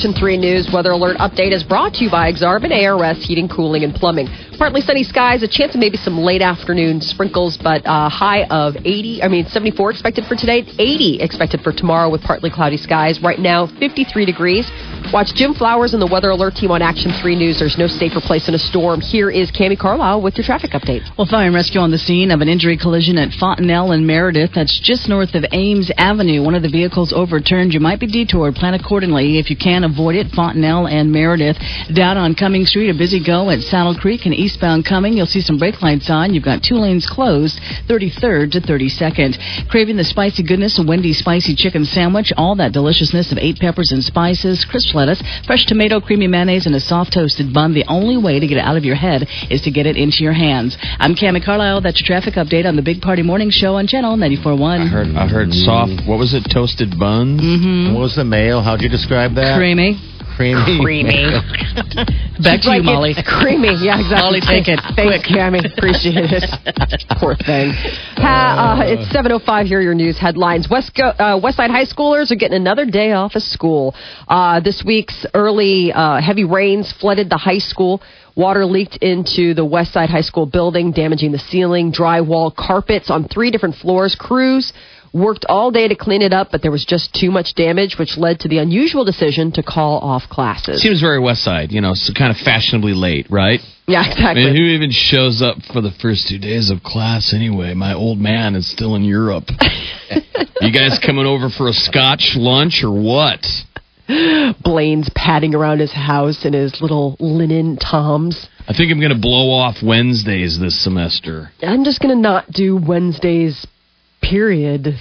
Action 3 News weather alert update is brought to you by Exarban ARS Heating, Cooling, and Plumbing. Partly sunny skies, a chance of maybe some late afternoon sprinkles, but a high of 80, I mean 74 expected for today, 80 expected for tomorrow with partly cloudy skies. Right now, 53 degrees. Watch Jim Flowers and the weather alert team on Action 3 News. There's no safer place in a storm. Here is Cami Carlisle with your traffic update. Well, fire and rescue on the scene of an injury collision at Fontenelle and Meredith. That's just north of Ames Avenue. One of the vehicles overturned. You might be detoured. Plan accordingly if you can avoid it. Fontenelle and Meredith. Down on Cumming Street, a busy go at Saddle Creek and eastbound Cumming. You'll see some brake lights on. You've got two lanes closed, 33rd to 32nd. Craving the spicy goodness of Wendy's spicy chicken sandwich. All that deliciousness of eight peppers and spices, crisp lettuce, fresh tomato, creamy mayonnaise, and a soft toasted bun. The only way to get it out of your head is to get it into your hands. I'm Cami Carlisle. That's your traffic update on the Big Party Morning Show on Channel 94.1. I heard, I heard soft. What was it? Toasted buns. Mm-hmm. What was the mayo? How'd you describe that? Creamy. Creamy. Creamy. Back to you, Molly. Creamy, yeah, exactly. Molly, take it. Thanks, Cammy. Appreciate it. Poor thing. Ha, uh, it's 7.05. Here are your news headlines. West, Go- uh, Westside High Schoolers are getting another day off of school. Uh, this week's early uh, heavy rains flooded the high school. Water leaked into the Westside High School building, damaging the ceiling, drywall, carpets on three different floors. Crews worked all day to clean it up, but there was just too much damage, which led to the unusual decision to call off classes. Seems very West Side, you know, so kind of fashionably late, right? Yeah, I exactly. mean, who even shows up for the first two days of class anyway? My old man is still in Europe. you guys coming over for a scotch lunch or what? Blaine's padding around his house in his little linen toms. I think I'm going to blow off Wednesdays this semester. I'm just going to not do Wednesdays, period.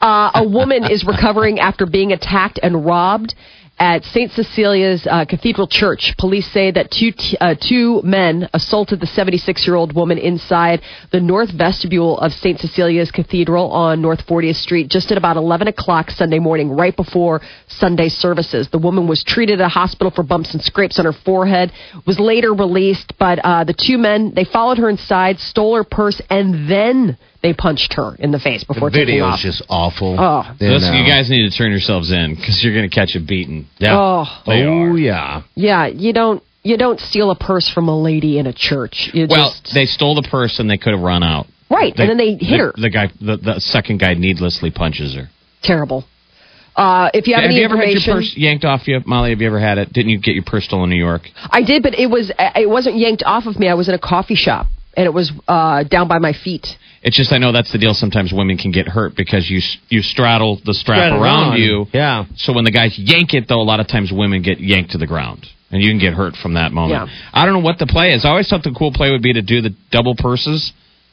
Uh, a woman is recovering after being attacked and robbed at St. Cecilia's uh, Cathedral Church. Police say that two, t- uh, two men assaulted the 76 year old woman inside the north vestibule of St. Cecilia's Cathedral on North 40th Street just at about 11 o'clock Sunday morning, right before Sunday services. The woman was treated at a hospital for bumps and scrapes on her forehead, was later released, but uh, the two men, they followed her inside, stole her purse, and then they punched her in the face before taking it. The taking video off. is just awful. Oh. You Listen, know. you guys need to turn yourselves in because you're going to catch a beating. Yeah. Oh. They oh are. yeah. Yeah, you don't you don't steal a purse from a lady in a church. You Well, just they stole the purse and they could have run out. right, and then they hit the, her. The guy, the, the second guy, needlessly punches her. Terrible. Uh, if you have, have any you ever had your information, purse yanked off you, Molly? Have you ever had it? Didn't you get your purse stolen in New York? I did, but it was it wasn't yanked off of me. I was in a coffee shop, and it was uh, down by my feet. It's just I know that's the deal. Sometimes women can get hurt because you you straddle the strap Spread around on. you. Yeah. So when the guys yank it, though, a lot of times women get yanked to the ground, and you can get hurt from that moment. Yeah. I don't know what the play is. I always thought the cool play would be to do the double purses,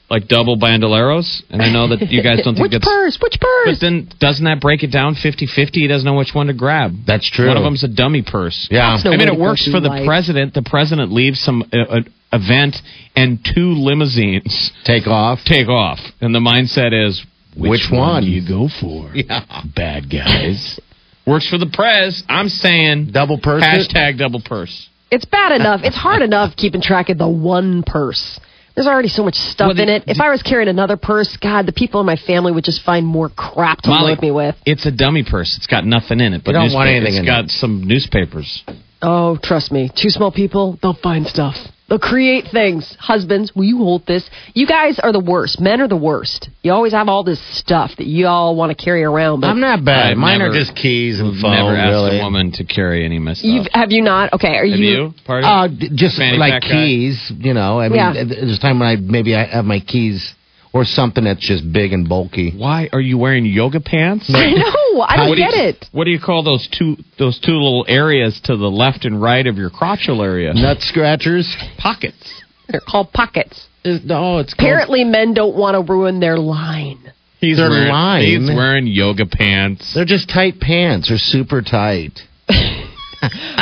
like double bandoleros. And I know that you guys don't think it's Which that's. purse? Which purse. But then doesn't that break it down 50-50? He doesn't know which one to grab. That's true. One of them's a dummy purse. Yeah. No I mean, it works for the life. president. The president leaves some uh, uh, event and two limousines Take off. take off, and the mindset is Which one? do you go for? Yeah. Bad guys. Works for the press. I'm saying Double purse. it? hashtag double purse. It's bad enough. It's hard enough keeping track of the one purse. There's already so much stuff Well, the- in it. If I was carrying another purse, God, the people in my family would just find more crap to Molly, load me with. It's a dummy purse. It's got nothing in it. But You don't want anything It's in got it. some newspapers. Oh, trust me. Two small people, they'll find stuff. They'll create things. Husbands, will you hold this? You guys are the worst. Men are the worst. You always have all this stuff that you all want to carry around. But I'm not bad. I've Mine never- are just keys and phone. Never asked really. a woman to carry any of my stuff. You've, have you not? Okay, are Have you? you? Party? Uh, just Fanny like pack guy? keys, you know. I mean, Yeah. there's a time when I maybe I have my keys or something that's just big and bulky. Why are you wearing yoga pants? I know. I don't What do you- get it. What do you call those two those two little areas to the left and right of your crotchal area? Nut scratchers. Pockets. They're called pockets. Is- No, it's called- Apparently, men don't want to ruin their line. He's They're wearing, lying. He's wearing yoga pants. They're just tight pants. They're super tight.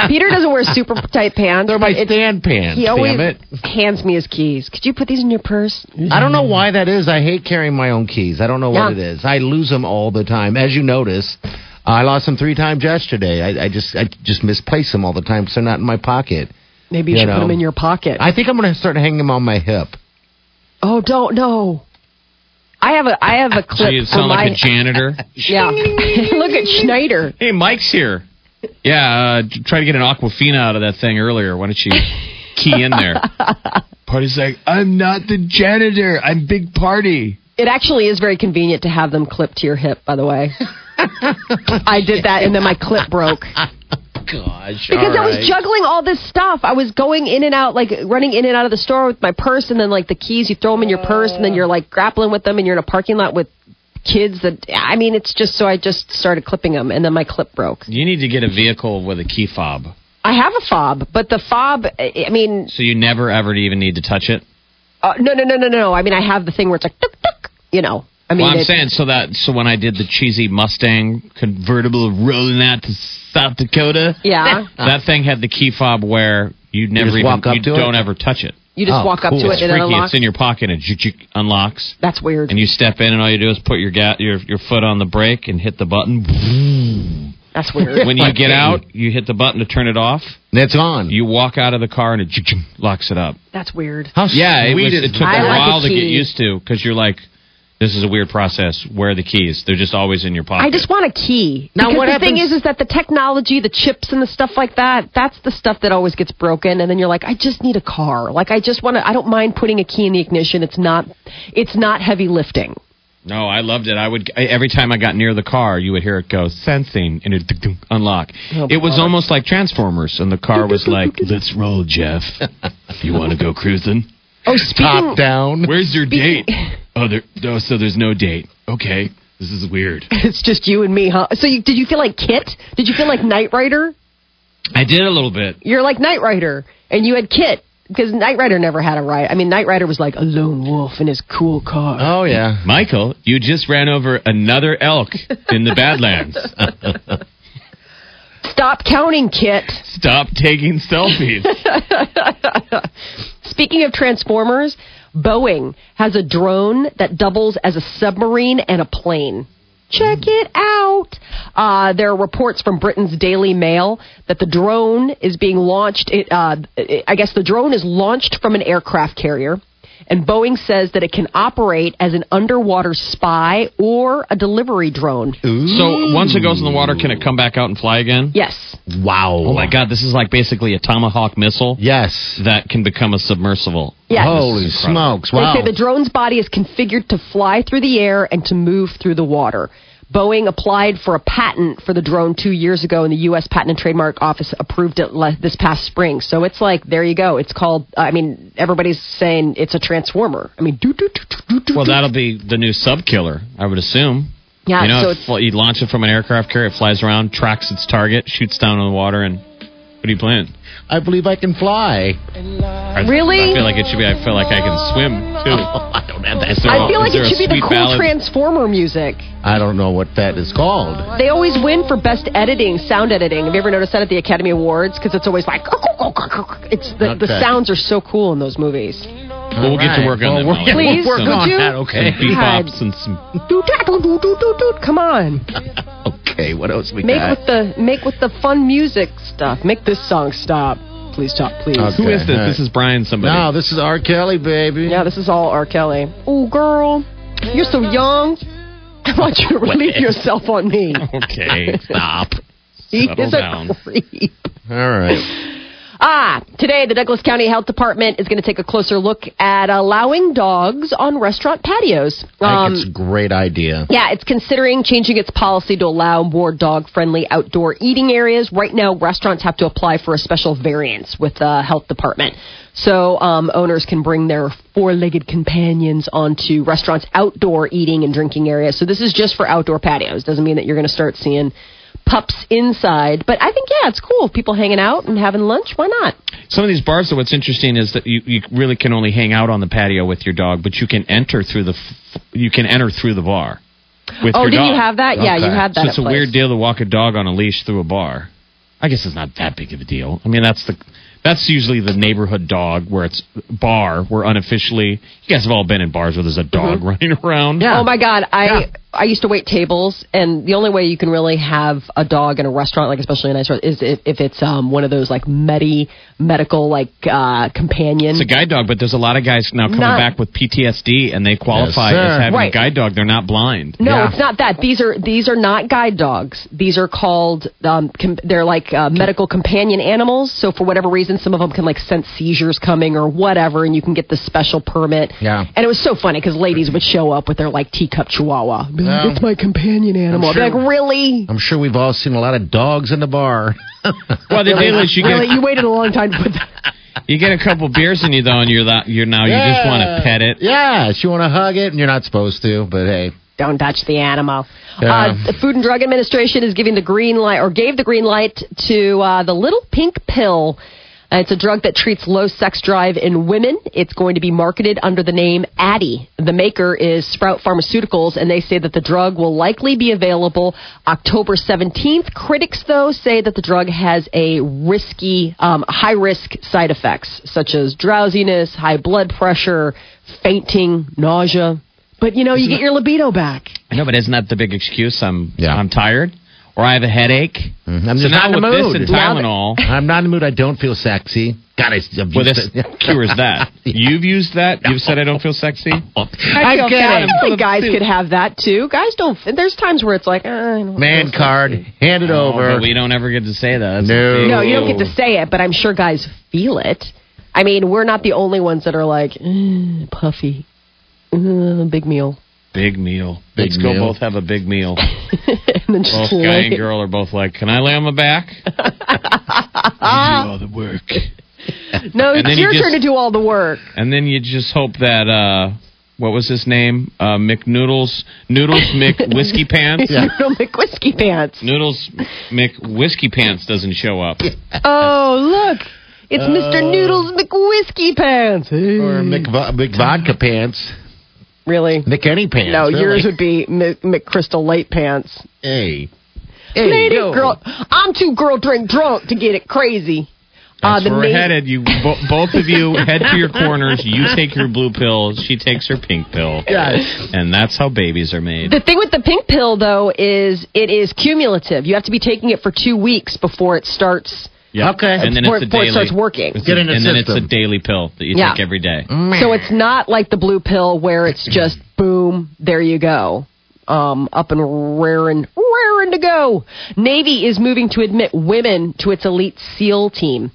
Peter doesn't wear super tight pants. They're my but stand pants. He always damn it. hands me his keys. Could you put these in your purse? I don't know why that is. I hate carrying my own keys. I don't know what Yeah. it is. I lose them all the time. As you notice, I lost them three times yesterday. I, I just I just misplace them all the time so they're not in my pocket. Maybe you, You should put them in your pocket. I think I'm going to start hanging them on my hip. oh, don't no. I have a I have a So clip. you sound like my- a janitor. Yeah. Look at Schneider. hey, Mike's here. Yeah, uh, try to get an Aquafina out of that thing earlier. Why don't you key in there? Party's like, I'm not the janitor. I'm Big Party. It actually is very convenient to have them clipped to your hip. By the way, I did that, and then my clip broke. Gosh. Because I was juggling all this stuff. I was going in and out, like running in and out of the store with my purse, and then like the keys, you throw them in your purse, and then you're like grappling with them, and you're in a parking lot with kids. That I mean, it's just so I just started clipping them, and then my clip broke. You need to get a vehicle with a key fob, I have a fob, but the fob, I I mean, so you never ever even need to touch it. uh, no, no, no, no, no. I mean, I have the thing where it's like tuk tuk. You know, I mean, well, I'm saying so that so when I did the cheesy Mustang convertible rolling out to South Dakota, yeah. that thing had the key fob where you never just even walk up you to don't ever touch it. You just Oh, walk up cool. to it It's and it freaky. unlocks. It's in your pocket and it unlocks. That's weird. And you step in, and all you do is put your ga- your your foot on the brake and hit the button. That's weird. When you get out, you hit the button to turn it off. It's on. You walk out of the car, and it locks it up. That's weird. How Yeah, it, was, is it took I a like a while to get used to because you're like, this is a weird process. Where are the keys? They're just always in your pocket. I just want a key. Now, because what the thing is, is that the technology, the chips, and the stuff like that. That's the stuff that always gets broken, and then you're like, I just need a car. Like I just want to. I don't mind putting a key in the ignition. It's not. It's not heavy lifting. No, I loved it. I would I, every time I got near the car, you would hear it go sensing and it unlock. Oh, it was almost like Transformers, and the car was like, "Let's roll, Jeff. You want to go cruising? Oh, speaking. top down. Where's your Speaking- date? Oh, there. No, so there's no date. Okay, this is weird. It's just you and me, huh? So you, did you feel like KITT? Did you feel like Knight Rider? I did a little bit. You're like Knight Rider, and you had KITT because Knight Rider never had a ride. I mean, Knight Rider was like a lone wolf in his cool car. Oh yeah. Michael, you just ran over another elk in the Badlands. Stop counting, KITT. Stop taking selfies. Speaking of Transformers, Boeing has a drone that doubles as a submarine and a plane. Check it out. Uh, there are reports from Britain's Daily Mail that the drone is being launched. It, uh, I guess the drone is launched from an aircraft carrier. And Boeing says that it can operate as an underwater spy or a delivery drone. so once it goes in the water, can it come back out and fly again? Yes. Wow. Oh my God, this is like basically a tomahawk missile Yes. that can become a submersible. Yes. Holy This is incredible. smokes! Wow. They say the drone's body is configured to fly through the air and to move through the water. Boeing applied for a patent for the drone two years ago, and the U.S. Patent and Trademark Office approved it le- this past spring. So it's like, there you go. It's called, uh, I mean, everybody's saying it's a transformer. I mean, doo doo doo doo doo. Well, that'll be the new sub killer, I would assume. Yeah, you know, so you launch it from an aircraft carrier, it flies around, tracks its target, shoots down in the water, and what are you playing? I believe I can fly. I, Really? I feel like it should be. I feel like I can swim too. Oh, I don't have that. Is there I feel like it should be the cool ballad? transformer music. I don't know what that is called. They always win for best editing, sound editing. Have you ever noticed that at the Academy Awards? Because it's always like, it's the, the sounds are so cool in those movies. Well, we'll get to work on Well, that. we're- Molly. Please, some, would on you? that, okay. some bebops and some. Come on, Okay, what else we make got? with the make with the fun music stuff. Make this song stop. Please stop, please. Okay. Who is this? all This is Brian. Somebody. No, this is R. Kelly, baby. Yeah, this is all R. Kelly. Oh, girl, you're so young. I want you to relieve yourself on me. Okay. Stop. He Settle is a creep. All right. Ah, today the Douglas County Health Department is going to take a closer look at allowing dogs on restaurant patios. I Um, think it's a great idea. yeah, it's considering changing its policy to allow more dog friendly outdoor eating areas. Right now, restaurants have to apply for a special variance with the health department. So um, owners can bring their four legged companions onto restaurants' outdoor eating and drinking areas. So this is just for outdoor patios. Doesn't mean that you're going to start seeing pups inside. But I think, yeah, it's cool. People hanging out and having lunch. Why not? Some of these bars, though, what's interesting is that you, you really can only hang out on the patio with your dog, but you can enter through the f- you can enter through the bar. With Oh, your did dog. you have that? Yeah, you Okay. had that. So it's a place. weird deal to walk a dog on a leash through a bar. I guess it's not that big of a deal. I mean, that's the that's usually the neighborhood dog where it's bar where unofficially you guys have all been in bars where there's a dog mm-hmm. running around. Yeah. Oh my God, I I used to wait tables, and the only way you can really have a dog in a restaurant, like especially a nice restaurant, is if, if it's um one of those like medi medical like uh companion. It's a guide dog, but there's a lot of guys now coming Not- back with PTSD, and they qualify Yes, as having Right. a guide dog. They're not blind. no, Yeah. it's not that. These are these are not guide dogs. These are called um com- they're like uh, medical companion animals. So for whatever reason, some of them can like sense seizures coming or whatever, and you can get the special permit. Yeah. And it was so funny because ladies would show up with their like teacup chihuahua. Be like, Yeah. That's my companion animal. I'd be sure- like, really? I'm sure we've all seen a lot of dogs in the bar. Well, the deal is you Really? You waited a long time to put that. you get a couple beers in you though, and you're that you're now you just want to pet it. Yeah, you want to hug it, and you're not supposed to, but hey. Don't touch the animal. Yeah. Uh, the Food and Drug Administration is giving the green light, or gave the green light to uh, the little pink pill. Uh, it's a drug that treats low sex drive in women. It's going to be marketed under the name Addyi. The maker is Sprout Pharmaceuticals, and they say that the drug will likely be available October 17th. Critics, though, say that the drug has a risky, um, high risk side effects, such as drowsiness, high blood pressure, fainting, nausea. But you know, you get your libido back. I know, but isn't that the big excuse? I'm Yeah. I'm tired, or I have a headache. I'm So just now not in the mood. this and Tylenol, I'm not in the mood. I don't feel sexy. God, I, I've well, this it. cures that. You've used that. You've said I don't feel sexy. I'm I kidding. feel like guys could have that too. Guys don't. There's times where it's like, uh, I don't Man feel card, sexy. hand it Oh, over. but we don't ever get to say that. That's No. No, you don't get to say it, but I'm sure guys feel it. I mean, we're not the only ones that are like "Uh, puffy, uh, big meal, Big meal. Big Let's go both have a big meal. And then just Both guy lay and girl are both like, "Can I lay on my back?" I do all the work. No, it's then you your just- turn to do all the work. And then you just hope that uh what was his name? Uh McNoodles Noodles Mc Whiskey Pants. You don't whiskey pants. Noodles Mc Whiskey Pants doesn't show up. Oh, look. It's Mr. Noodles McWhiskey Pants. Hey. or Mick, Vo- pants. Really? Mick Any pants. No, really. yours would be Mc- McCrystal Light Pants. Hey. Lady, yo. girl, I'm too girl drink drunk to get it crazy. That's uh, the where we're name- headed. You bo- both of you head to your corners. You take your blue pill. She takes her pink pill. Yes. And that's how babies are made. The thing with the pink pill, though, is it is cumulative. You have to be taking it for two weeks before it starts. Yeah. Okay. And then it's a before it daily. starts working. it's Get a- in the and then it's a daily pill that you Yeah. take every day. So it's not like the blue pill where it's just boom, there you go. Um, up and raring, raring to go. Navy is moving to admit women to its elite SEAL team.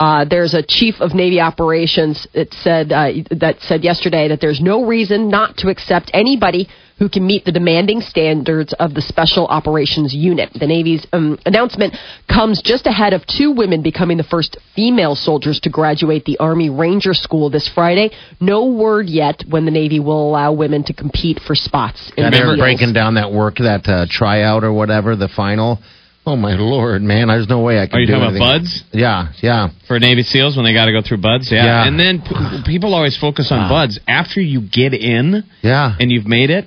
Uh, there's a chief of Navy operations that said uh, that said yesterday that there's no reason not to accept anybody who can meet the demanding standards of the Special Operations Unit. The Navy's um, announcement comes just ahead of two women becoming the first female soldiers to graduate the Army Ranger School this Friday. No word yet when the Navy will allow women to compete for spots in And the they're breaking down that work, that uh, tryout or whatever, the final. Oh my lord, man! There's no way I can. Are you do talking about BUD/S Yeah, yeah. for Navy SEALs when they got to go through BUD/S? Yeah. Yeah. And then p- people always focus on BUD/S after you get in Yeah. and you've made it.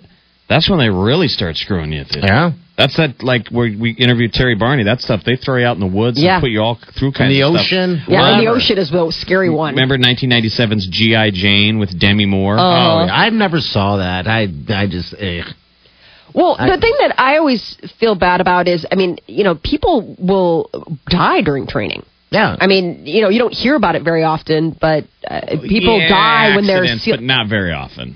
That's when they really start screwing you. Dude. Yeah. That's that like where we interviewed Terry Barney. That stuff they throw you out in the woods Yeah. and put you all through In kinds the of stuff. ocean. Yeah, in the ocean is the scary one. Remember 1997's GI Jane with Demi Moore? Oh, yeah. I never saw that. I, I just. Eh. Well, I- the thing that I always feel bad about is, I mean, you know, people will die during training. Yeah. I mean, you know, you don't hear about it very often, but uh, people Yeah, die when they're seal- but not very often.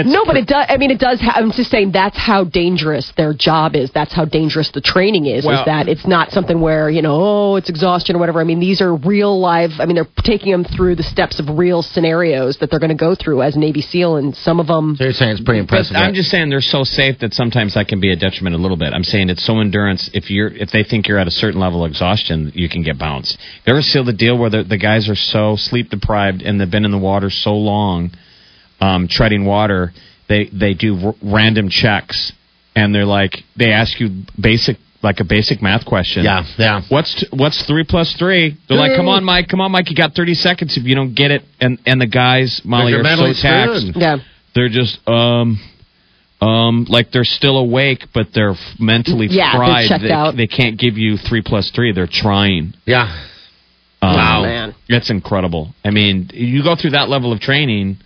It's no, but it does. I mean, it does. Ha- I'm just saying that's how dangerous their job is. That's how dangerous the training is. Well- is that it's not something where you know, oh, it's exhaustion or whatever. I mean, these are real live. I mean, they're taking them through the steps of real scenarios that they're going to go through as Navy SEAL, and some of them. So you're saying it's pretty But impressive. I'm just saying they're so safe that sometimes that can be a detriment a little bit. I'm saying it's so endurance. If you're if they think you're at a certain level of exhaustion, you can get bounced. You ever see the deal where the, the guys are so sleep deprived and they've been in the water so long, um, treading water, they they do r- random checks and they're like they ask you basic like a basic math question. Yeah, yeah. What's t- what's three plus three? They're like, come on, Mike, come on, Mike, you got 30 seconds if you don't get it. And and the guys, Molly, They're so mentally taxed screwed. Yeah. they're just um um like they're still awake but they're f- mentally Yeah, they're fried checked they, out. they can't give you three plus three they're trying yeah. um, Wow. man. it's incredible i mean you go through that level of training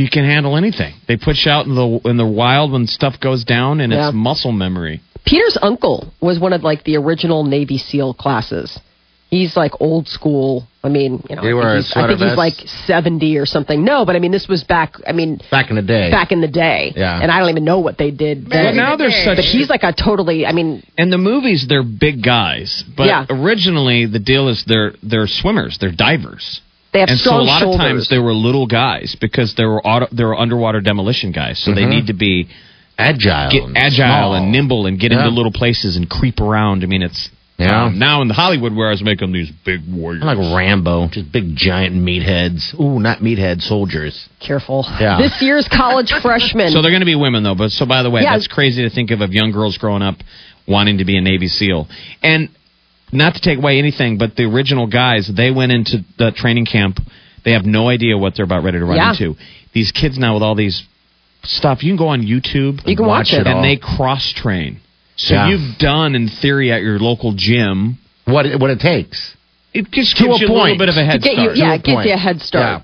you can handle anything they put you out in the in the wild when stuff goes down and Yeah. it's muscle memory Peter's uncle was one of like the original Navy SEAL classes. He's like old school. I mean, you know, They I, think he's, I think he's like seventy or something. No, but I mean, this was back. I mean, Back in the day. back in the day. Yeah. And I don't even know what they did Well, then. now there's such but he's like a totally. I mean, in the movies they're big guys but Yeah. originally the deal is they're they're swimmers they're divers they have and so a lot shoulders. of times they were little guys because they were auto, they were underwater demolition guys, so they Mhm. need to be agile. get and agile small. and nimble and get Yeah. into little places and creep around. I mean, it's Yeah. um, now in the Hollywood where I was making these big warriors. Like Rambo, just big giant meatheads. Ooh, not meathead soldiers. Careful. Yeah. This year's college freshmen. so they're going to be women though. But so by the way, Yeah. that's crazy to think of of young girls growing up wanting to be a Navy SEAL and. Not to take away anything, but the original guys, they went into the training camp. They have no idea what they're about ready to run Yeah. into. These kids now with all these stuff, you can go on YouTube. You can watch it and all. they cross train. So Yeah. you've done in theory at your local gym. What it, what it takes. It just To gives a you a little bit of a head get you, start. yeah, a it gives you a head start.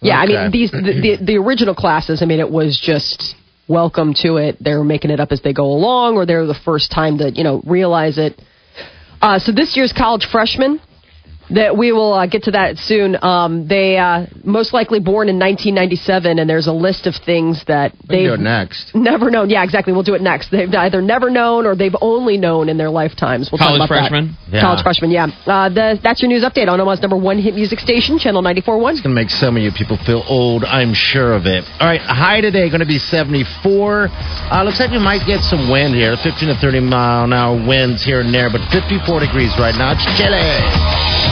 Yeah, I Okay. mean these the, the the original classes. I mean, it was just welcome to it. They're making it up as they go along, or they're the first time to you know realize it. Uh, so this year's college freshmen. That we will uh, get to that soon. Um, they uh, most likely born in 1997, and there's a list of things that they've do it next. never known. Yeah, exactly. We'll do it next. They've either never known or they've only known in their lifetimes. We'll College talk about that. freshmen? Yeah. College freshmen. Yeah. Uh, the, that's your news update on Omaha's number one hit music station, Channel 94.1. It's going to make some of you people feel old, I'm sure of it. All right, high today going to be 74. Uh, looks like we might get some wind here, 15 to 30 mile an hour winds here and there, but 54 degrees right now. It's chilly.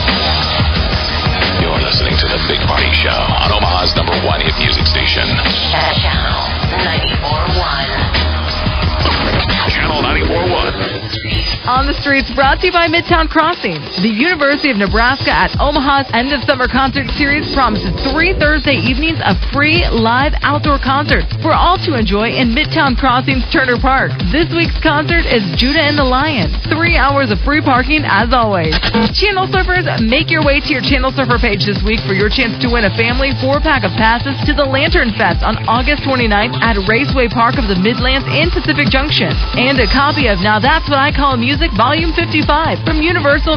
Streets, brought to you by Midtown Crossing. The University of Nebraska at Omaha's end of summer concert series promises three Thursday evenings of free live outdoor concerts for all to enjoy in Midtown Crossing's Turner Park. This week's concert is Judah and the Lion. Three hours of free parking as always. Channel Surfers, make your way to your Channel Surfer page this week for your chance to win a family four pack of passes to the Lantern Fest on August 29th at Raceway Park of the Midlands in Pacific Junction. And a copy of Now That's What I Call Music Volume Volume 55 from Universal.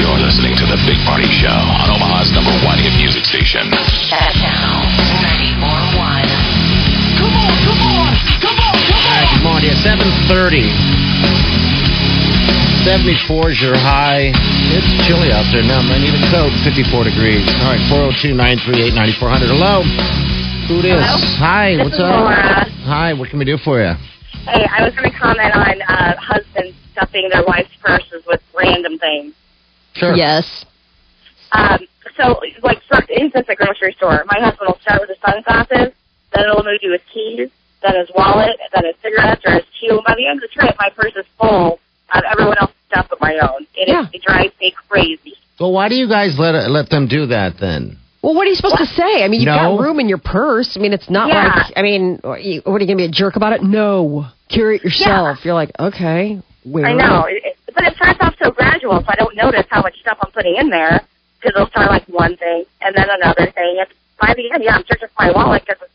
You're listening to The Big Party Show on Omaha's number one hit music station. Channel 94.1. Come on, come on, come on, come on! Come on, it's 7.30. 74 is your high. It's chilly out there now. Might need a coat. 54 degrees. All right, 402 938 9400. Hello. Who it is? Hi, This what's is up? Laura. Hi, what can we do for you? Hey, I was going to comment on uh, husbands stuffing their wives' purses with random things. Sure. Yes. Um, so, like, for instance, at grocery store, my husband will start with his sunglasses, then it'll move to his keys, then his wallet, then his cigarettes or his shoe. And by the end of the trip, my purse is full of everyone else's stuff but my own. And Yeah. it, it drives me crazy. Well, why do you guys let let them do that then? Well, what are you supposed to say? I mean, you've No. got room in your purse. I mean, it's not Yeah. like, I mean, what are you going to be a jerk about it? No. Carry it yourself. You're like, okay. Where? I know. It, it, but it starts off so gradual, so I don't notice how much stuff I'm putting in there because it'll start like one thing and then another thing. And by the end, yeah, I'm searching for my wallet because it's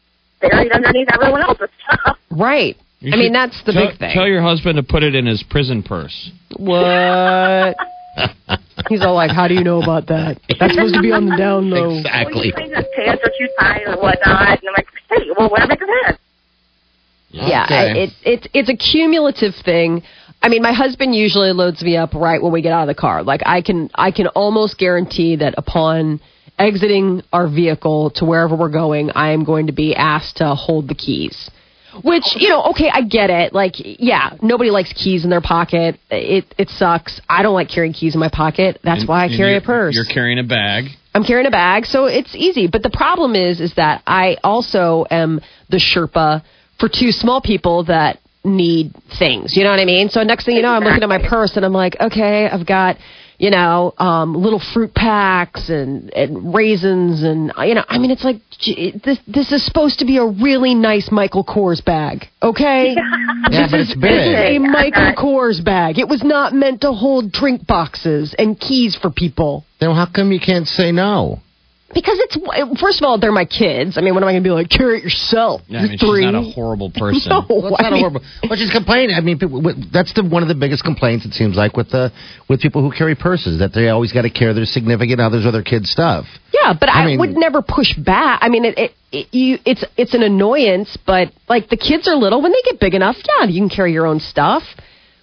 buried underneath everyone else's stuff. Right. You I mean, that's the tell, big thing. Tell your husband to put it in his prison purse. What? He's all like, how do you know about that? That's supposed to be on the down low. Exactly. Well, you think his pants are too tight or whatnot, and I'm like, hey, well, whatever makes sense. Yeah, Okay. I- it, it's it's a cumulative thing. I mean, my husband usually loads me up right when we get out of the car. Like I can I can almost guarantee that upon exiting our vehicle to wherever we're going, I am going to be asked to hold the keys. Which, you know, okay, I get it. Like, yeah, nobody likes keys in their pocket. It it sucks. I don't like carrying keys in my pocket. That's And- why I carry a purse. You're carrying a bag. I'm carrying a bag, so it's easy. But the problem is, is that I also am the Sherpa for two small people that need things. You know what I mean? So next thing you know, I'm looking at my purse and I'm like, okay, I've got, you know, um, little fruit packs and, and raisins and you know, I mean, it's like gee, this. This is supposed to be a really nice Michael Kors bag, okay? Yeah, but it's This is a Michael Kors bag. It was not meant to hold drink boxes and keys for people. Then how come you can't say no? Because it's first of all, they're my kids. I mean, what am I going to be like? Carry it yourself. Yeah, I mean, three. she's not a horrible person. no, Well, it's I not a mean, horrible. But she's complaining. I mean, that's the one of the biggest complaints it seems like with the with people who carry purses that they always got to carry their significant others or their kids' stuff. Yeah, but I, I mean- would never push back. I mean, it, it, it you it's it's an annoyance, but like the kids are little. When they get big enough, yeah, you can carry your own stuff.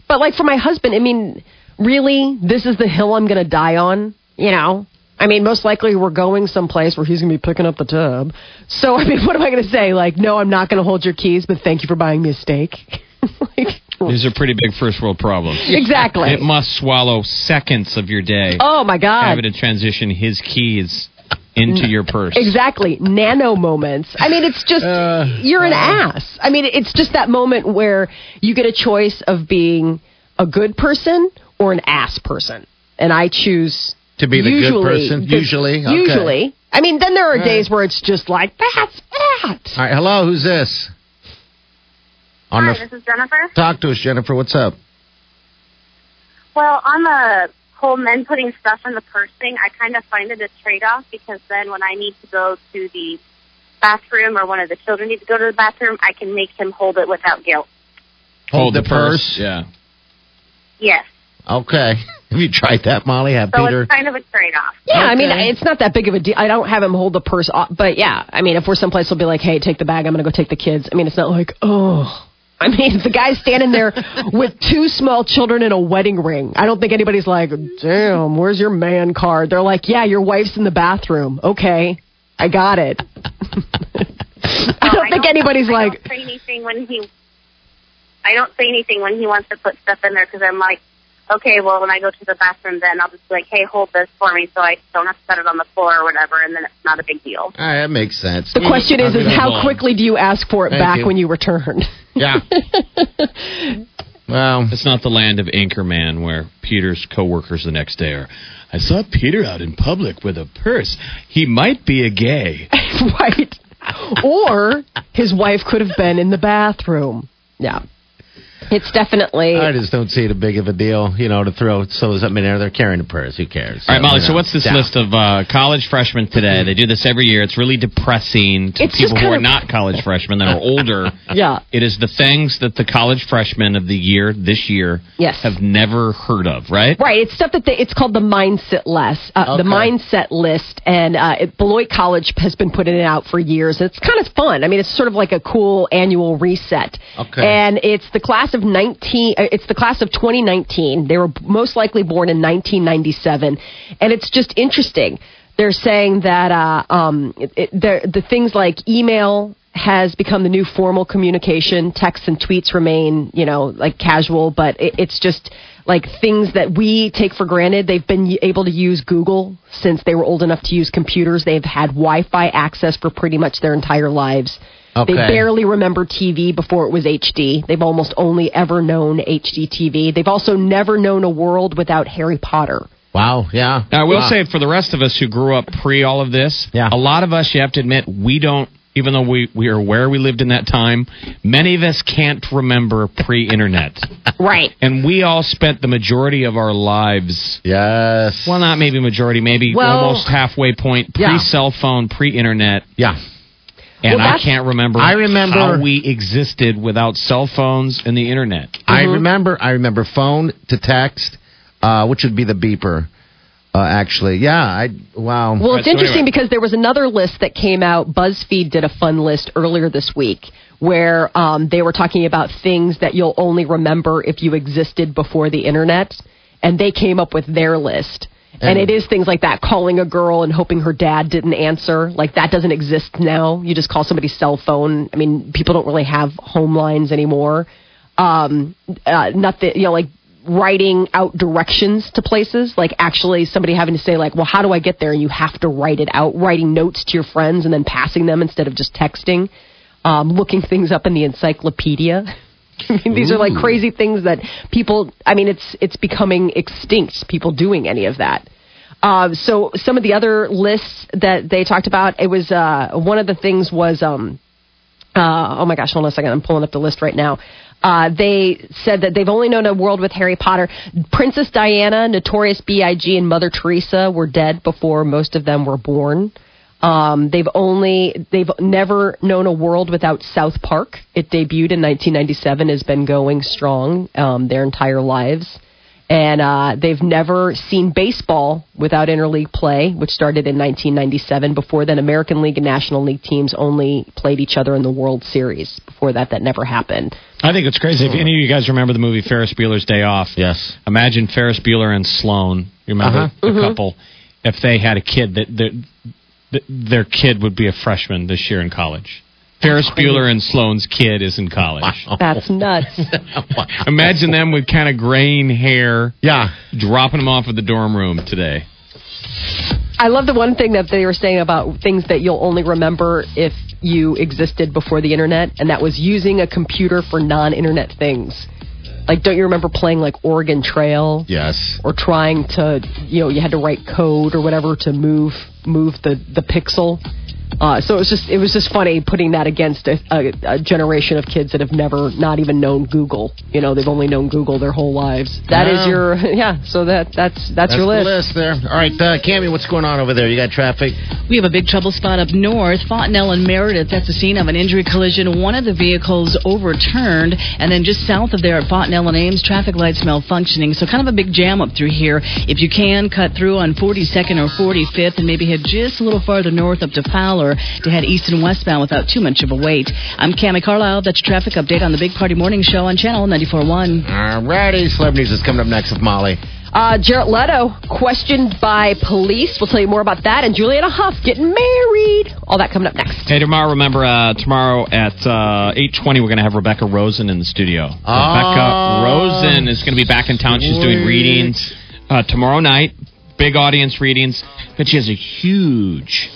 But like for my husband, I mean, really, this is the hill I'm going to die on. You know. I mean, most likely we're going someplace where he's going to be picking up the tab. So, I mean, what am I going to say? Like, no, I'm not going to hold your keys, but thank you for buying me a steak. like, These are pretty big first world problems. exactly. It must swallow seconds of your day Oh my God. having to transition his keys into your purse. Exactly. Nano moments. I mean, it's just, Uh, you're an ass. I mean, it's just that moment where you get a choice of being a good person or an ass person. And I choose To be the good person? the- Usually? Okay. Usually. I mean, then there are All days where it's just like, that's that. All right, hello, who's this? On Hi, the this is Jennifer. talk to us, Jennifer. What's up? Well, on the whole men putting stuff in the purse thing, I kind of find it a trade-off because then when I need to go to the bathroom or one of the children needs to go to the bathroom, I can make him hold it without guilt. Hold the purse? Yeah. Yes. Okay. Have you tried that, Molly? Have So Peter? it's kind of a trade-off. Yeah, I mean, it's not that big of a deal. I don't have him hold the purse, off, but yeah, I mean, if we're someplace, we'll be like, "Hey, take the bag. I'm going to go take the kids." I mean, it's not like, oh. I mean, the guy's standing there with two small children and a wedding ring. I don't think anybody's like, "Damn, where's your man card?" They're like, "Yeah, your wife's in the bathroom." Okay, I got it. I don't think anybody's I like, don't say anything when he. I don't say anything when he wants to put stuff in there because I'm like, okay, well, when I go to the bathroom, then I'll just be like, hey, hold this for me, so I don't have to set it on the floor or whatever, and then it's not a big deal. All right, that makes sense. the question is, is Okay. how quickly do you ask for it Thank back you. when you return? Yeah. well, It's not the land of Anchorman where Peter's coworkers the next day are. I saw Peter out in public with a purse. He might be a gay. right. Or his wife could have been in the bathroom. Yeah. It's definitely. I just don't see it a big of a deal, you know, to throw so up in there. They're carrying the purse. Who cares? All right, Molly. you So what's this down. list of uh, college freshmen today? They do this every year. It's really depressing to It's people who are of- not college freshmen that are older. Yeah. It is the things that the college freshmen of the year this year Yes. have never heard of, right? Right, it's stuff that they, it's called the mindset list, uh, the mindset list, and uh, it, Beloit College has been putting it out for years. It's kind of fun. I mean, it's sort of like a cool annual reset. Okay. And it's the class class of 19. uh, It's the class of 2019. They were most likely born in 1997, and it's just interesting. They're saying that uh, um, it, the things like email has become the new formal communication. Texts and tweets remain, you know, like casual, but it, it's just like things that we take for granted. They've been able to use Google since they were old enough to use computers. They've had Wi-Fi access for pretty much their entire lives. Okay. They barely remember TV before it was HD. They've almost only ever known HD TV. They've also never known a world without Harry Potter. Wow, yeah. Now, I will Wow. say for the rest of us who grew up pre all of this, Yeah. a lot of us, you have to admit, we don't, even though we, we are aware we lived in that time, many of us can't remember pre internet. Right. and we all spent the majority of our lives, Yes. well, not maybe majority, maybe Well, almost halfway point, pre cell phone, pre internet. yeah. And Well, I can't remember, I remember- how we existed without cell phones and the internet. I Mm-hmm. remember. I remember phone to text, uh, which would be the beeper. Uh, actually, yeah. I wow. Well, Right, it's so interesting anyway. because there was another list that came out. BuzzFeed did a fun list earlier this week where um, they were talking about things that you'll only remember if you existed before the internet, and they came up with their list. And, And- it is things like that, calling a girl and hoping her dad didn't answer. Like that doesn't exist now. You just call somebody's cell phone. I mean, people don't really have home lines anymore. Um, uh, nothing, you know, like writing out directions to places, like actually somebody having to say like, well, how do I get there? And you have to write it out, writing notes to your friends and then passing them instead of just texting. Um, looking things up in the encyclopedia. I mean, these are like crazy things that people. I mean, it's it's becoming extinct. People doing any of that. Uh, so some of the other lists that they talked about, it was uh, one of the things was um, uh, oh my gosh, hold on a second. I'm pulling up the list right now. Uh, they said that they've only known a world with Harry Potter. Princess Diana, Notorious B.I.G., and Mother Teresa were dead before most of them were born. Um, they've only they've never known a world without South Park. It debuted in 1997, has been going strong um, their entire lives, and uh, they've never seen baseball without interleague play, which started in 1997. Before then, American League and National League teams only played each other in the World Series. Before that, that never happened. I think it's crazy. If any of you guys remember the movie Ferris Bueller's Day Off, Yes. imagine Ferris Bueller and Sloane. You remember Uh-huh. the Mm-hmm. couple? If they had a kid that that- that their kid would be a freshman this year in college. Ferris Bueller and Sloane's kid is in college. That's nuts. Imagine them with kind of graying hair, Yeah. dropping them off at the dorm room today. I love the one thing that they were saying about things that you'll only remember if you existed before the internet, and that was using a computer for non-internet things. Like, don't you remember playing like Oregon Trail? Yes. or trying to you know you had to write code or whatever to move move the the pixel uh, so it was just it was just funny putting that against a, a, a generation of kids that have never not even known Google. You know, they've only known Google their whole lives. That is Yeah. your yeah. So that that's that's, That's your the list. list there. All right, uh, Cammy, what's going on over there? You got traffic? We have a big trouble spot up north, Fontenelle and Meredith. That's the scene of an injury collision. One of the vehicles overturned, and then just south of there at Fontenelle and Ames, traffic lights malfunctioning. So kind of a big jam up through here. If you can, cut through on 42nd or 45th, and maybe head just a little farther north up to Fowler to head east and westbound without too much of a wait. I'm Cami Carlisle. That's your traffic update on the Big Party Morning Show on Channel 94.1. All righty. Celebrities is coming up next with Molly. Uh, Jared Leto questioned by police. We'll tell you more about that. And Julianne Hough getting married. All that coming up next. Hey, tomorrow, remember, uh, tomorrow at uh, 8.20, we're going to have Rebecca Rosen in the studio. Rebecca Rosen is going to be back in town. She's doing readings uh, tomorrow night, big audience readings. But she has a huge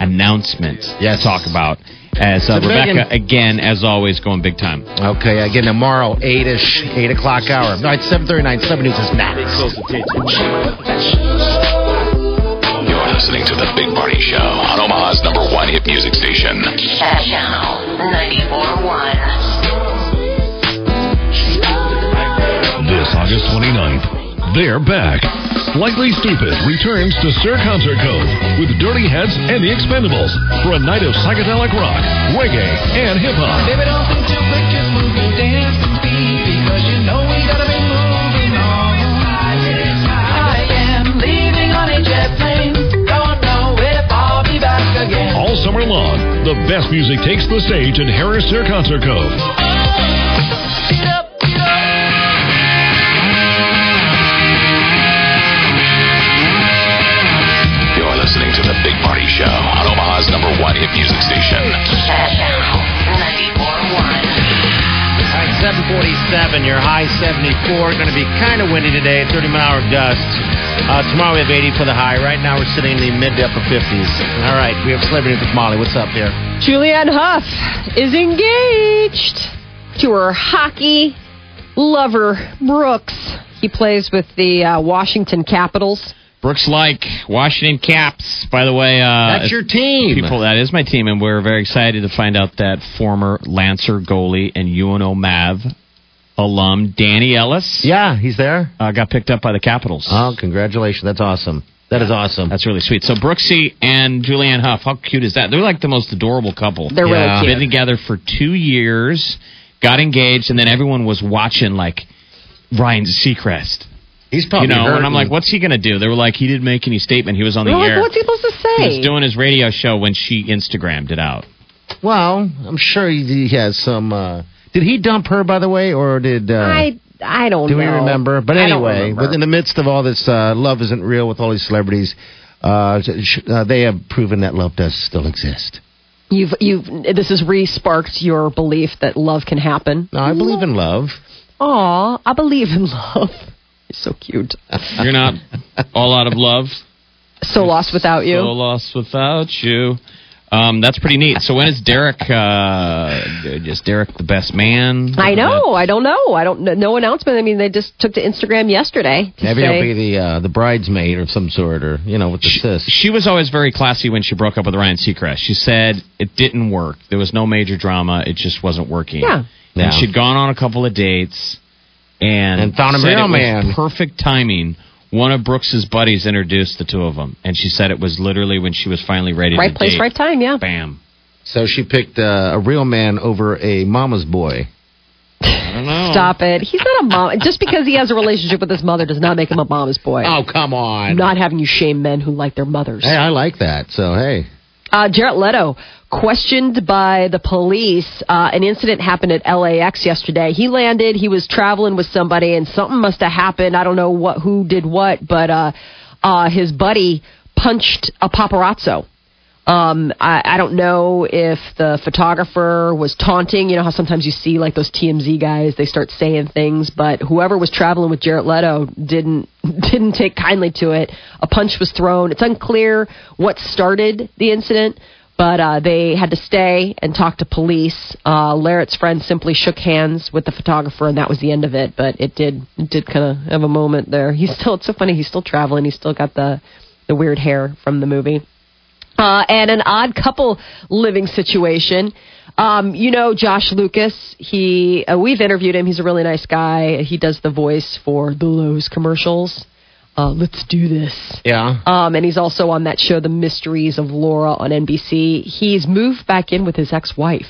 announcement Yes. to talk about. As uh, It's Rebecca, one. again, as always, going big time. Okay, again, tomorrow, 8-ish, 8 o'clock hour. All right, 739, 7 News is next. You're listening to the Big Party Show on Omaha's number one hit music station. Channel 94.1. This August 29th, they're back. Slightly Stoopid returns to Stir Concert Cove with Dirty Heads and the Expendables for a night of psychedelic rock, reggae, and hip hop. Baby, don't think too quick, just move your dance to beat because you know we gotta be moving on. I am leaving on a jet plane, don't know if I'll be back again. All summer long, the best music takes the stage at Harrah's Stir Concert Cove. Your high 74. Going to be kind of windy today. 30 mile hour gusts. Uh, tomorrow we have 80 for the high. Right now we're sitting in the mid to upper 50s. All right, we have celebrity with Molly. What's up here? Julianne Hough is engaged to her hockey lover, Brooks. He plays with the uh, Washington Capitals. Brooks like Washington Caps. By the way, uh, That's your team. People, that is my team, and we're very excited to find out that former Lancer goalie and UNO Mav alum Danny Ellis Yeah, he's there. uh, got picked up by the Capitals. Oh, congratulations. That's awesome. That is awesome. That's really sweet. So Brooksy and Julianne Hough, how cute is that? They're like the most adorable couple. They're Yeah. really Been together for two years, got engaged, and then everyone was watching like Ryan Seacrest. He's You probably know, hurting. and I'm like, what's he going to do? They were like, he didn't make any statement. He was on the We're like, air. what's he supposed to he say? was doing his radio show when she Instagrammed it out. Well, I'm sure he, he has some. Uh, did he dump her, by the way, or did? Uh, I I don't know. do know. we remember? But anyway, remember. but in the midst of all this, uh, love isn't real with all these celebrities. Uh, sh- uh, they have proven that love does still exist. You've you've this has re-sparked your belief that love can happen. No, I believe in love. Aw, I believe in love. You're so cute. You're not all out of love. So lost without you. So lost without you. Um, that's pretty neat. So when is Derek? Uh, is Derek the best man? I know. I don't know. I don't. No announcement. I mean, they just took to Instagram yesterday. To Maybe say, he'll be the uh, the bridesmaid of some sort, or you know, with the She, sis. she was always very classy when she broke up with Ryan Seacrest. She said it didn't work. There was no major drama. It just wasn't working. Yeah. Yeah. And she'd gone on a couple of dates and, And found a real it was man. perfect timing. One of Brooks's buddies introduced the two of them, and she said it was literally when she was finally ready right to place, date. right time. Yeah. Bam. So she picked uh, a real man over a mama's boy. I don't know. Stop it. He's not a mom. Just because he has a relationship with his mother does not make him a mama's boy. Oh, come on. I'm not having you shame men who like their mothers. Hey, I like that. So hey, Uh, Jared Leto questioned by the police. Uh, an incident happened at LAX yesterday. He landed. He was traveling with somebody, and something must have happened. I don't know what who did what, but uh, uh, his buddy punched a paparazzo. Um, I, I don't know if the photographer was taunting. You know how sometimes you see like those TMZ guys, they start saying things, but whoever was traveling with Jared Leto didn't didn't take kindly to it. A punch was thrown. It's unclear what started the incident, but uh, they had to stay and talk to police. Uh, Larrett's friend simply shook hands with the photographer, and that was the end of it. But it did it did kind of have a moment there. He's still it's so funny. He's still traveling. He's still got the the weird hair from the movie uh, and an odd couple living situation. Um, you know, Josh Lucas. He uh, we've interviewed him. He's a really nice guy. He does the voice for the Lowe's commercials. Uh, let's do this. yeah. Um, and he's also on that show, The Mysteries of Laura on NBC. He's moved back in with his ex-wife.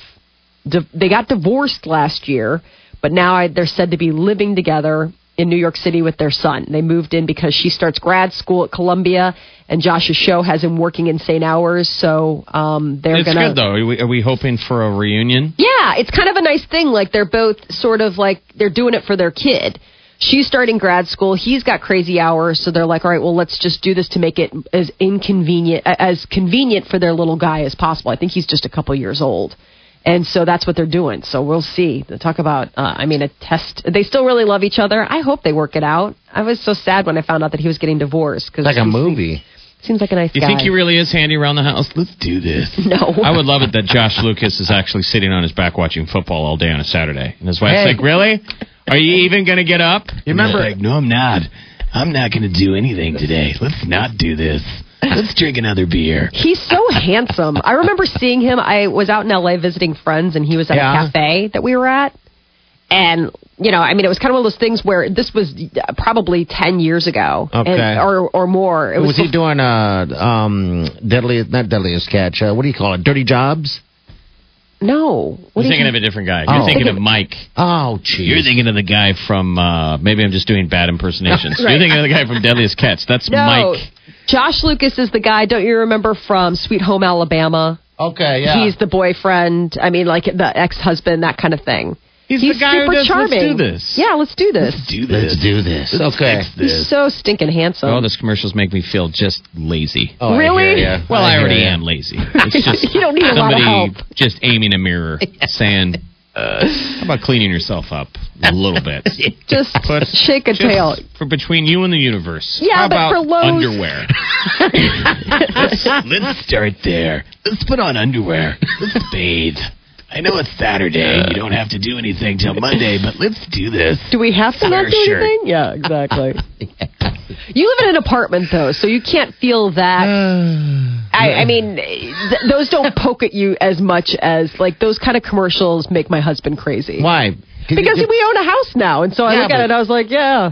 Di- they got divorced last year, but now I, they're said to be living together in New York City with their son. They moved in because she starts grad school at Columbia, and Josh's show has him working insane hours. So um, they're It's gonna. good though. Are we, are we hoping for a reunion? Yeah, it's kind of a nice thing. Like they're both sort of like they're doing it for their kid. She's starting grad school. He's got crazy hours, so they're like, all right, well, let's just do this to make it as inconvenient as convenient for their little guy as possible. I think he's just a couple years old. And so that's what they're doing. So we'll see. They talk about, uh, I mean, a test. They still really love each other. I hope they work it out. I was so sad when I found out that he was getting divorced because Like a movie. Seems like a nice You guy. think he really is handy around the house? Let's do this. No. I would love it that Josh Lucas is actually sitting on his back watching football all day on a Saturday, and his wife's Hey. like, "Really? Are you even going to get up?" You remember- Like, no, I'm not. I'm not going to do anything today. Let's not do this. Let's drink another beer. He's so handsome. I remember seeing him. I was out in LA visiting friends, and he was at Yeah. a cafe that we were at. And you know, I mean, it was kind of one of those things where this was probably ten years ago, Okay. and, or or more. It was, was, he doing uh um deadly not deadliest catch? Uh, what do you call it? Dirty jobs? No. You're What do you thinking of a different guy. You're Oh. thinking of Mike. Oh, jeez. You're thinking of the guy from. Uh, maybe I'm just doing bad impersonations. Right. You're thinking of the guy from Deadliest Catch. That's No, Mike. Josh Lucas is the guy. Don't you remember from Sweet Home Alabama? Okay, yeah. He's the boyfriend. I mean, like the ex-husband, that kind of thing. He's, the guy super who does, charming. Let's do this. Yeah, let's do this. Do this. Let's do this. Let's okay. fix this. He's so stinking handsome. Oh, those commercials make me feel just lazy. Oh, I Really? hear ya. Well, I, hear already ya. am lazy. It's just You don't need a lot of somebody help. just aiming a mirror saying, uh, How about cleaning yourself up a little bit? Just Put- shake a just tail. for between you and the universe. Yeah, How but about for Lowe's- underwear? Let's start there. Let's put on underwear. Let's bathe. I know it's Saturday and you don't have to do anything till Monday, but let's do this. Do we have to not do sure. anything? Yeah, exactly. You live in an apartment though, so you can't feel that. I, I mean, th- those don't poke at you as much as like those kind of commercials make my husband crazy. Why? Because we own a house now, and so I Yeah, look at but- it and I was like, yeah.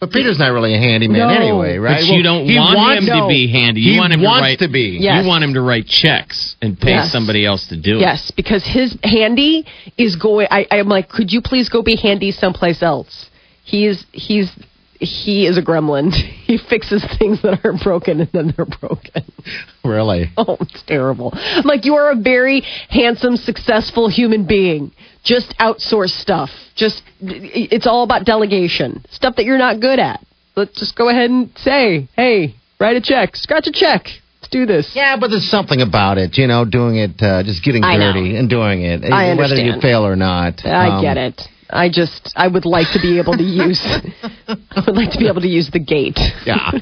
But Peter's not really a handyman No. anyway, right? But you don't he want wants- him to be handy. You he want him wants to write. to be. Yes. You want him to write checks and pay Yes. somebody else to do it. Yes, because his handy is going. I, I'm like, could you please go be handy someplace else? He's he's he is a gremlin. He fixes things that are broken and then they're broken. Really? Oh, it's terrible. I'm like, you are a very handsome, successful human being. Just outsource stuff. Just it's all about delegation. Stuff that you're not good at. Let's just go ahead and say, hey, write a check, scratch a check. Let's do this. Yeah, but there's something about it, you know, doing it, uh, just getting dirty and doing it, I whether you fail or not. I Um, get it. I just I would like to be able to use I would like to be able to use the gate. Yeah.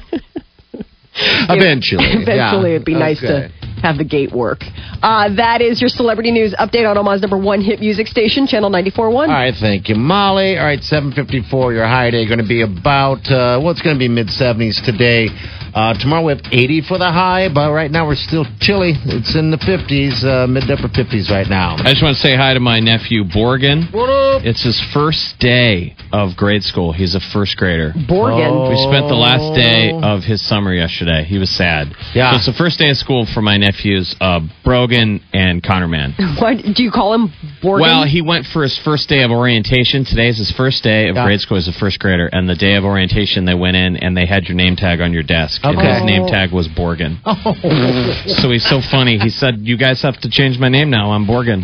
Eventually. Eventually yeah. it'd be nice Okay. to have the gate work. Uh, that is your celebrity news update on Omaha's number one hit music station, Channel 94.1. All right, thank you, Molly. All right, 754, your high day going to be about, uh, well, it's going to be mid 70s today. Uh, tomorrow we have 80 for the high, but right now we're still chilly. It's in the 50s, uh, mid to upper 50s right now. I just want to say hi to my nephew Borgen. What up? It's his first day of grade school. He's a first grader. Borgen. We spent the last day of his summer yesterday. He was sad. Yeah. So it's the first day of school for my nephews, uh, Brogan and Connor Man. Why do you call him Borgen? Well, he went for his first day of orientation. Today is his first day of Yeah. grade school as a first grader. And the day of orientation, they went in and they had your name tag on your desk. And Okay. his name tag was Borgen. Oh, So he's so funny. He said, "You guys have to change my name now. I'm Borgen.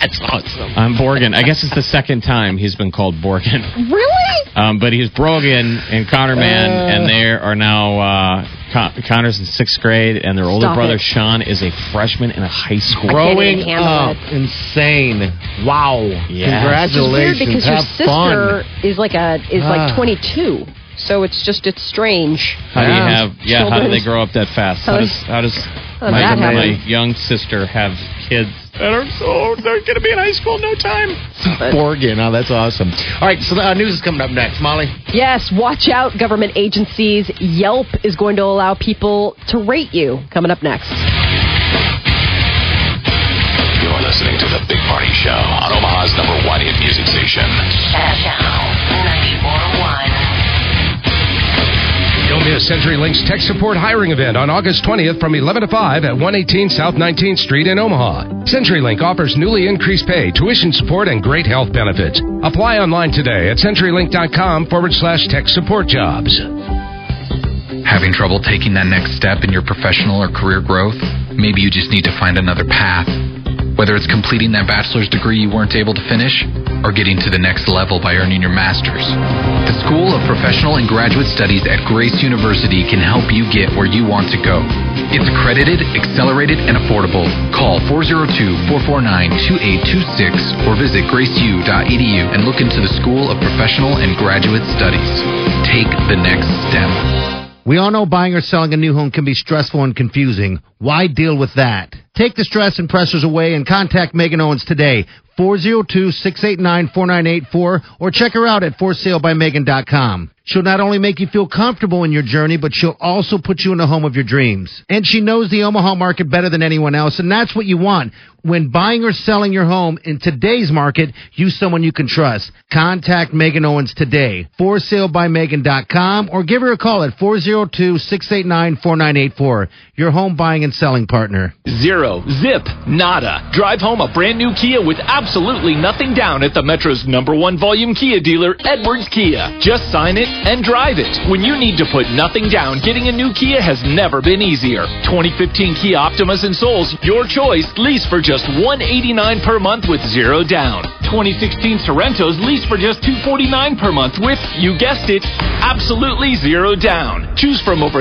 that's awesome. I'm Borgen." I guess it's the second time he's been called Borgen. really? Um, but he's Brogan and Connor Man, Uh. and they are now uh, Con- Connor's in sixth grade, and their older Stop brother it. Sean is a freshman in a high school. Growing up, it. insane. Wow. Yeah. It's weird Congratulations. because your sister fun. is like a is like Ah. 22. So it's just it's strange. How do you have? Yeah, how do they grow up that fast? How How does does- how does how my, my young sister have kids that are so they're going to be in high school in no time? Oregon. Oh, that's awesome. All right, so the uh, news is coming up next. Molly? Yes, watch out, government agencies. Yelp is going to allow people to rate you. Coming up next. You're listening to the Big Party Show on Omaha's number one hit music station. Channel 94.1. Don't miss CenturyLink's tech support hiring event on August 20th from 11 to 5 at 118 South 19th Street in Omaha. CenturyLink offers newly increased pay, tuition support, and great health benefits. Apply online today at CenturyLink.com forward slash tech support jobs. Having trouble taking that next step in your professional or career growth? Maybe you just need to find another path. Whether it's completing that bachelor's degree you weren't able to finish, or getting to the next level by earning your master's. The School of Professional and Graduate Studies at Grace University can help you get where you want to go. It's accredited, accelerated, and affordable. Call 402-449-2826 or visit graceu.edu and look into the School of Professional and Graduate Studies. Take the next step. We all know buying or selling a new home can be stressful and confusing. Why deal with that? Take the stress and pressures away and contact Megan Owens today. 402-689-4984 or check her out at forsalebymegan.com. She'll not only make you feel comfortable in your journey, but she'll also put you in the home of your dreams. And she knows the Omaha market better than anyone else, and that's what you want. When buying or selling your home in today's market, use someone you can trust. Contact Megan Owens today. ForSaleByMegan.com or give her a call at 402-689-4984. Your home buying and selling partner. Zero, zip, nada. Drive home a brand new Kia with absolutely nothing down at the Metro's number one volume Kia dealer, Edwards Kia. Just sign it and drive it. When you need to put nothing down, getting a new Kia has never been easier. 2015 Kia Optimas and Souls, your choice, lease for just 189 per month with zero down. 2016 Sorentos lease for just 249 per month with, you guessed it, absolutely zero down. Choose from over